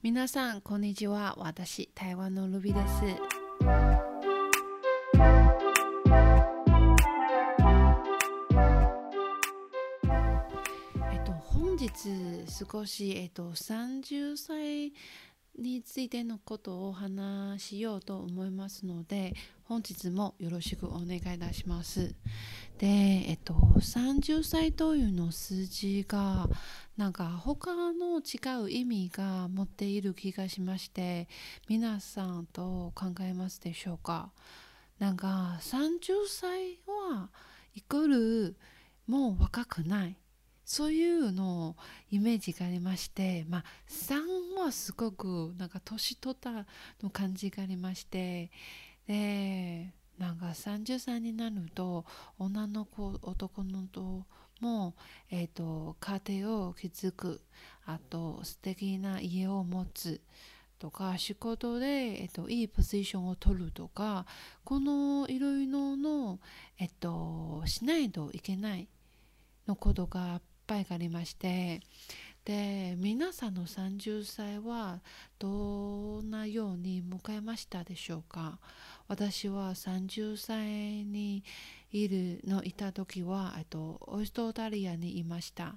皆さんこんにちは。私台湾のルビです。えっと本日少しえっと30歳についてのことを話しようと思いますので本日もよろしくお願いいたします。で、えっと、30歳というの数字がなんか他の違う意味が持っている気がしまして皆さんと考えますでしょうか？なんか30歳はイコールもう若くないそういうのをイメージがありましてまあ3はすごくなんか年取ったの感じがありましてでなんか30歳になると女の子男の子も、えーと、家庭を築くあと素敵な家を持つとか仕事で、えーと、いいポジションを取るとかこのいろいろの、えーと、しないといけないのことがいっぱいありましてで皆さんの30歳はどんなように迎えましたでしょうか？私は30歳にいるのいた時は、と、オーストラリアにいました。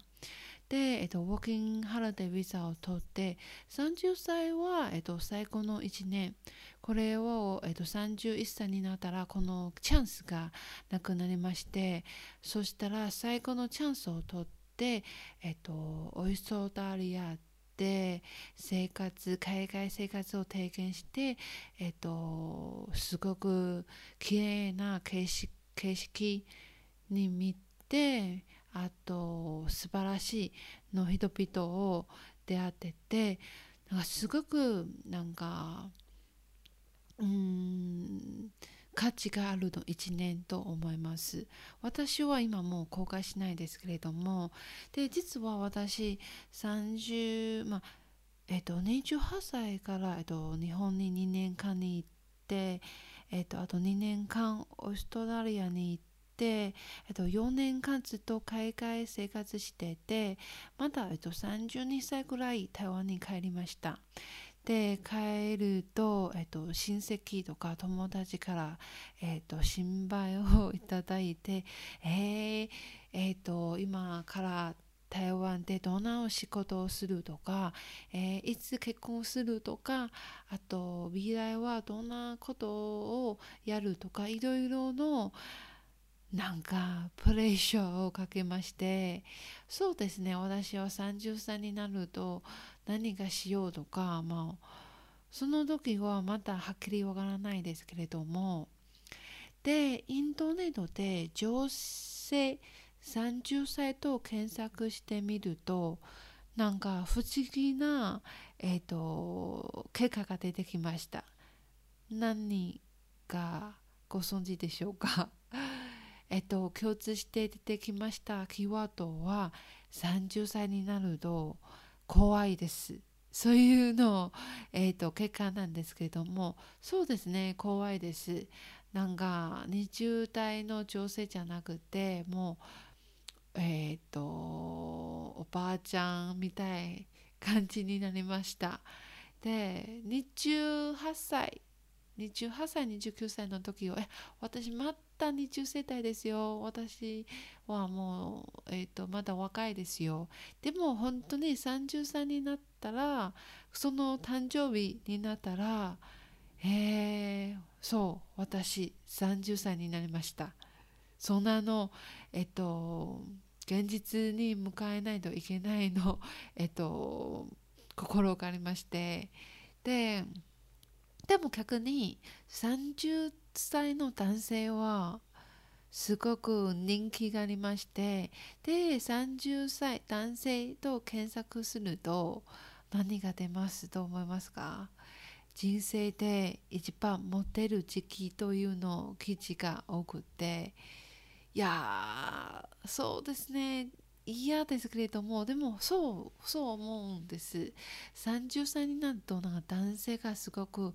で、えっと、ウォーキングハラデビザを取って30歳は、えっと、最後の1年これを、えっと、31歳になったらこのチャンスがなくなりましてそしたら最後のチャンスを取って、えっと、オーストラリアで生活海外生活を体験して、えっと、すごく綺麗な景色景色に見てあと素晴らしいの人々を出会っててなんかすごくなんかうん価値があるの1年と思います。私は今もう公開しないですけれども、で、実は私30、まあ、えっと、28歳から、えっと、日本に2年間に行って、えっと、あと2年間オーストラリアに行って、えっと、4年間ずっと海外生活してて、まだ、えっと、32歳ぐらい台湾に帰りました。で帰ると、えっと、親戚とか友達から、えっと、心配をいただいて、えーえっと、今から台湾でどんなお仕事をするとか、えー、いつ結婚するとかあと未来はどんなことをやるとかいろいろのなんかプレッシャーをかけましてそうですね私は30歳になると何がしようとかまあその時はまたはっきりわからないですけれどもでインターネットで女性30歳と検索してみるとなんか不思議な、えーと、結果が出てきました。何かご存知でしょうか？えっと共通して出てきましたキーワードは30歳になると怖いです。そういうのを、えーと、結果なんですけれどもそうですね怖いです。なんか20代の女性じゃなくてもうえっ、ー、とおばあちゃんみたい感じになりました。で28歳28歳29歳の時をえ私また20世代ですよ。私はもう、えーと、まだ若いですよ。でも本当に30歳になったらその誕生日になったらえー、そう私30歳になりました。そんなのえっ、ー、と現実に迎えないといけないのえっ、ー、と心がありまして。ででも逆に30歳の男性はすごく人気がありましてで30歳男性と検索すると何が出ますと思いますか？人生で一番モテる時期というの記事が多くて。いやそうですね。嫌ですけれどもでもそうそう思うんです。30歳になるとなんか男性がすごく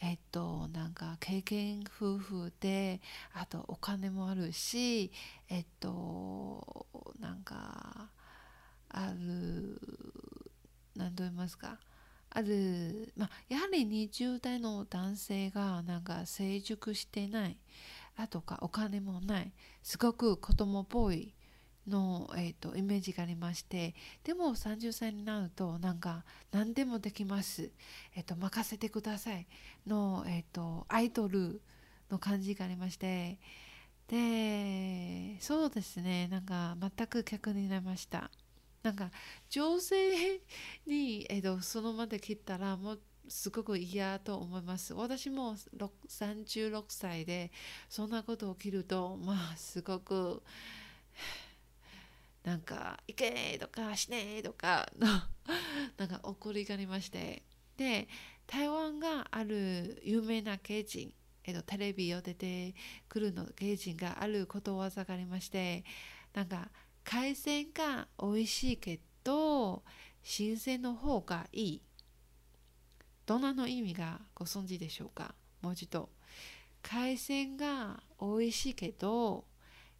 えっとなんか経験夫婦であとお金もあるしえっとなんかある何と言いますかある、まあ、やはり20代の男性がなんか成熟してないあとかお金もないすごく子供っぽいの、えーと、イメージがありましてでも30歳になるとなんか何でもできます、えーと、任せてください。の、えーとアイドルの感じがありまして。でそうですね。なんか全く逆になりました。なんか女性に、えー、とそのまで切ったらもうすごく嫌と思います。私も36歳でそんなこと起きるとまあすごくなんか「行け!」とか「しね!」とかの なんか怒りがありましてで台湾がある有名な刑人えっと、テレビを出てくるの芸人があることわざがありましてなんか海鮮が美味しいけど新鮮の方がいいどんなの意味がご存知でしょうか？もう一度海鮮が美味しいけど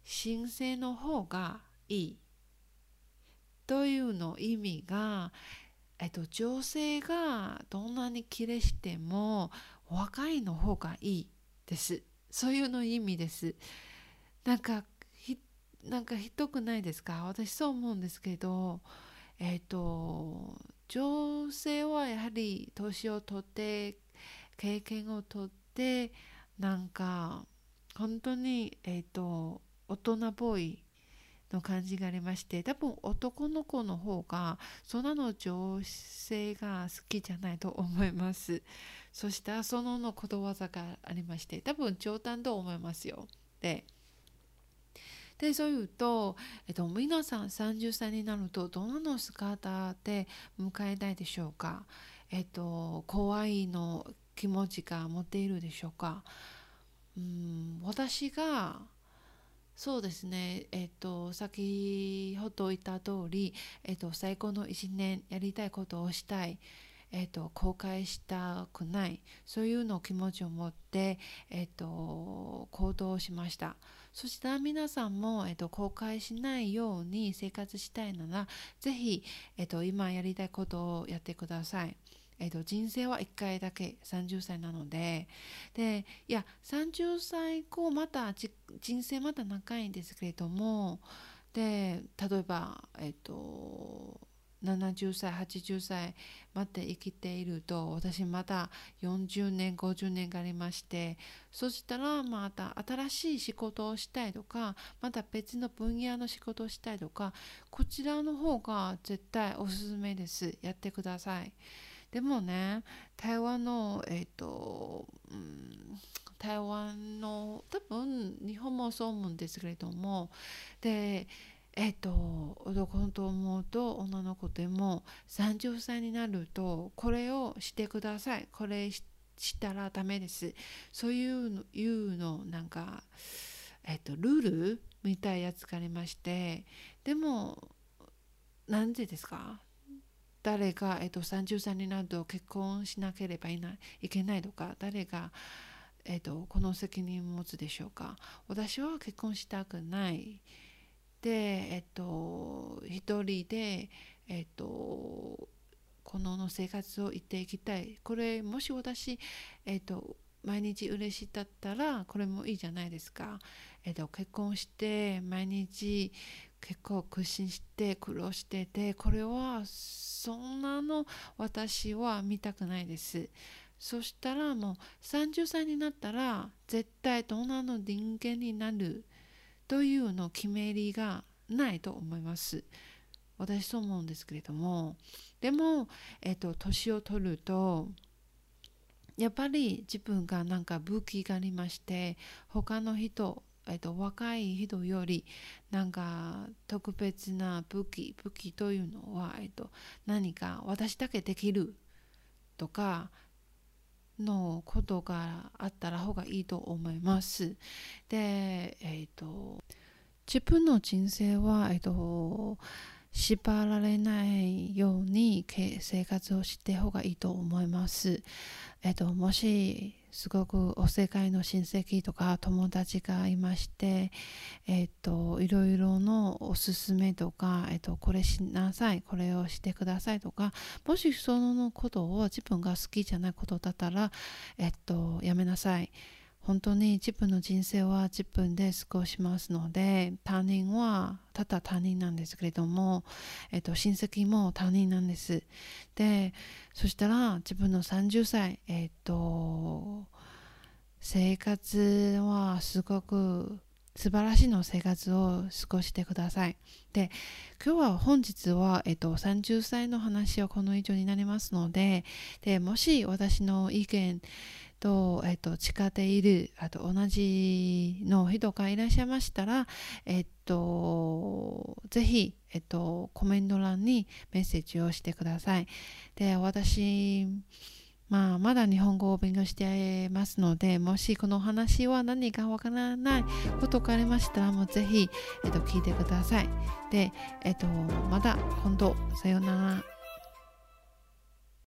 新鮮の方がいいというの意味が、えっと、女性がどんなにきれしても若いの方がいいです。そういうの意味です。なんかひなんかひどくないですか？私そう思うんですけどえっ、と女性はやはり年を取って経験をとってなんか本当にえっ、と大人っぽいの感じがありまして多分男の子の方がそんなの女性が好きじゃないと思います。そしてそののことわざがありまして多分冗談と思いますよ。ででそういうと、えっと、皆さん30歳になるとどんなの姿で迎えたいでしょうか？えっと怖いの気持ちが持っているでしょうか？うん私がそうですね、えっ、と、先ほど言った通り、えっ、と、最高の1年やりたいことをしたい、えっ、と、後悔したくない、そういうの気持ちを持って、えっ、と、行動しました。そしたら皆さんも、えっ、と、後悔しないように生活したいなら、ぜひ、えっ、と、今やりたいことをやってください。えーと、人生は1回だけ30歳なのででいや30歳以降また人生また長いんですけれどもで例えば、えーと、70歳80歳まで生きていると私また40年50年がありましてそしたらまた新しい仕事をしたいとかまた別の分野の仕事をしたいとかこちらの方が絶対おすすめですやってください。でもね台湾のえっ、ー、と、うん、台湾の多分日本もそう思うんですけれどもでえっ、ー、と男と思うと女の子でも30歳になるとこれをしてくださいこれしたらダメですそういうのいうのなんかえっ、ー、とルールみたいやつがありましてでもなんでですか？誰が、えっと、30歳になると結婚しなければいないいけないとか誰が、えっと、この責任を持つでしょうか。私は結婚したくない。でえっと一人でえっとこの生活を言っていきたい。これもし私えっと毎日嬉しいだったらこれもいいじゃないですか。えっと、結婚して毎日結構苦心して苦労しててこれはそんなの私は見たくないです。そしたらもう30歳になったら絶対どんなの人間になる。というの決めりがないと思います。私そう思うんですけれども。でも、えっと、年を取るとやっぱり自分がなんか武器がありまして他の人えっと、若い人よりなんか特別な武器武器というのは、えっと、何か私だけできるとかのことがあったら方がいいと思います。で、えっと、自分の人生は、えっと、縛られないように生活をして方がいいと思います。えっと、もしすごくお世界の親戚とか友達がいまして、えっと、いろいろのおすすめとか、えっと、これしなさい、これをしてくださいとか、もしそのことを自分が好きじゃないことだったら、えっと、やめなさい。本当に自分の人生は自分で過ごしますので他人はただ他人なんですけれども、えっと、親戚も他人なんですでそしたら自分の30歳えっと生活はすごく素晴らしいの生活を過ごしてください。で、今日は本日は、えっと、30歳の話はこの以上になりますので、でもし私の意見、と、えっと、地下ている、あと同じの人がいらっしゃいましたら、えっと、ぜひ、えっと、コメント欄にメッセージをしてください。で、私、まあ、まだ日本語を勉強してますので、もしこの話は何かわからないことがありましたら、もうぜひ、えっと、聞いてください。で、えっと、また今度、さようなら。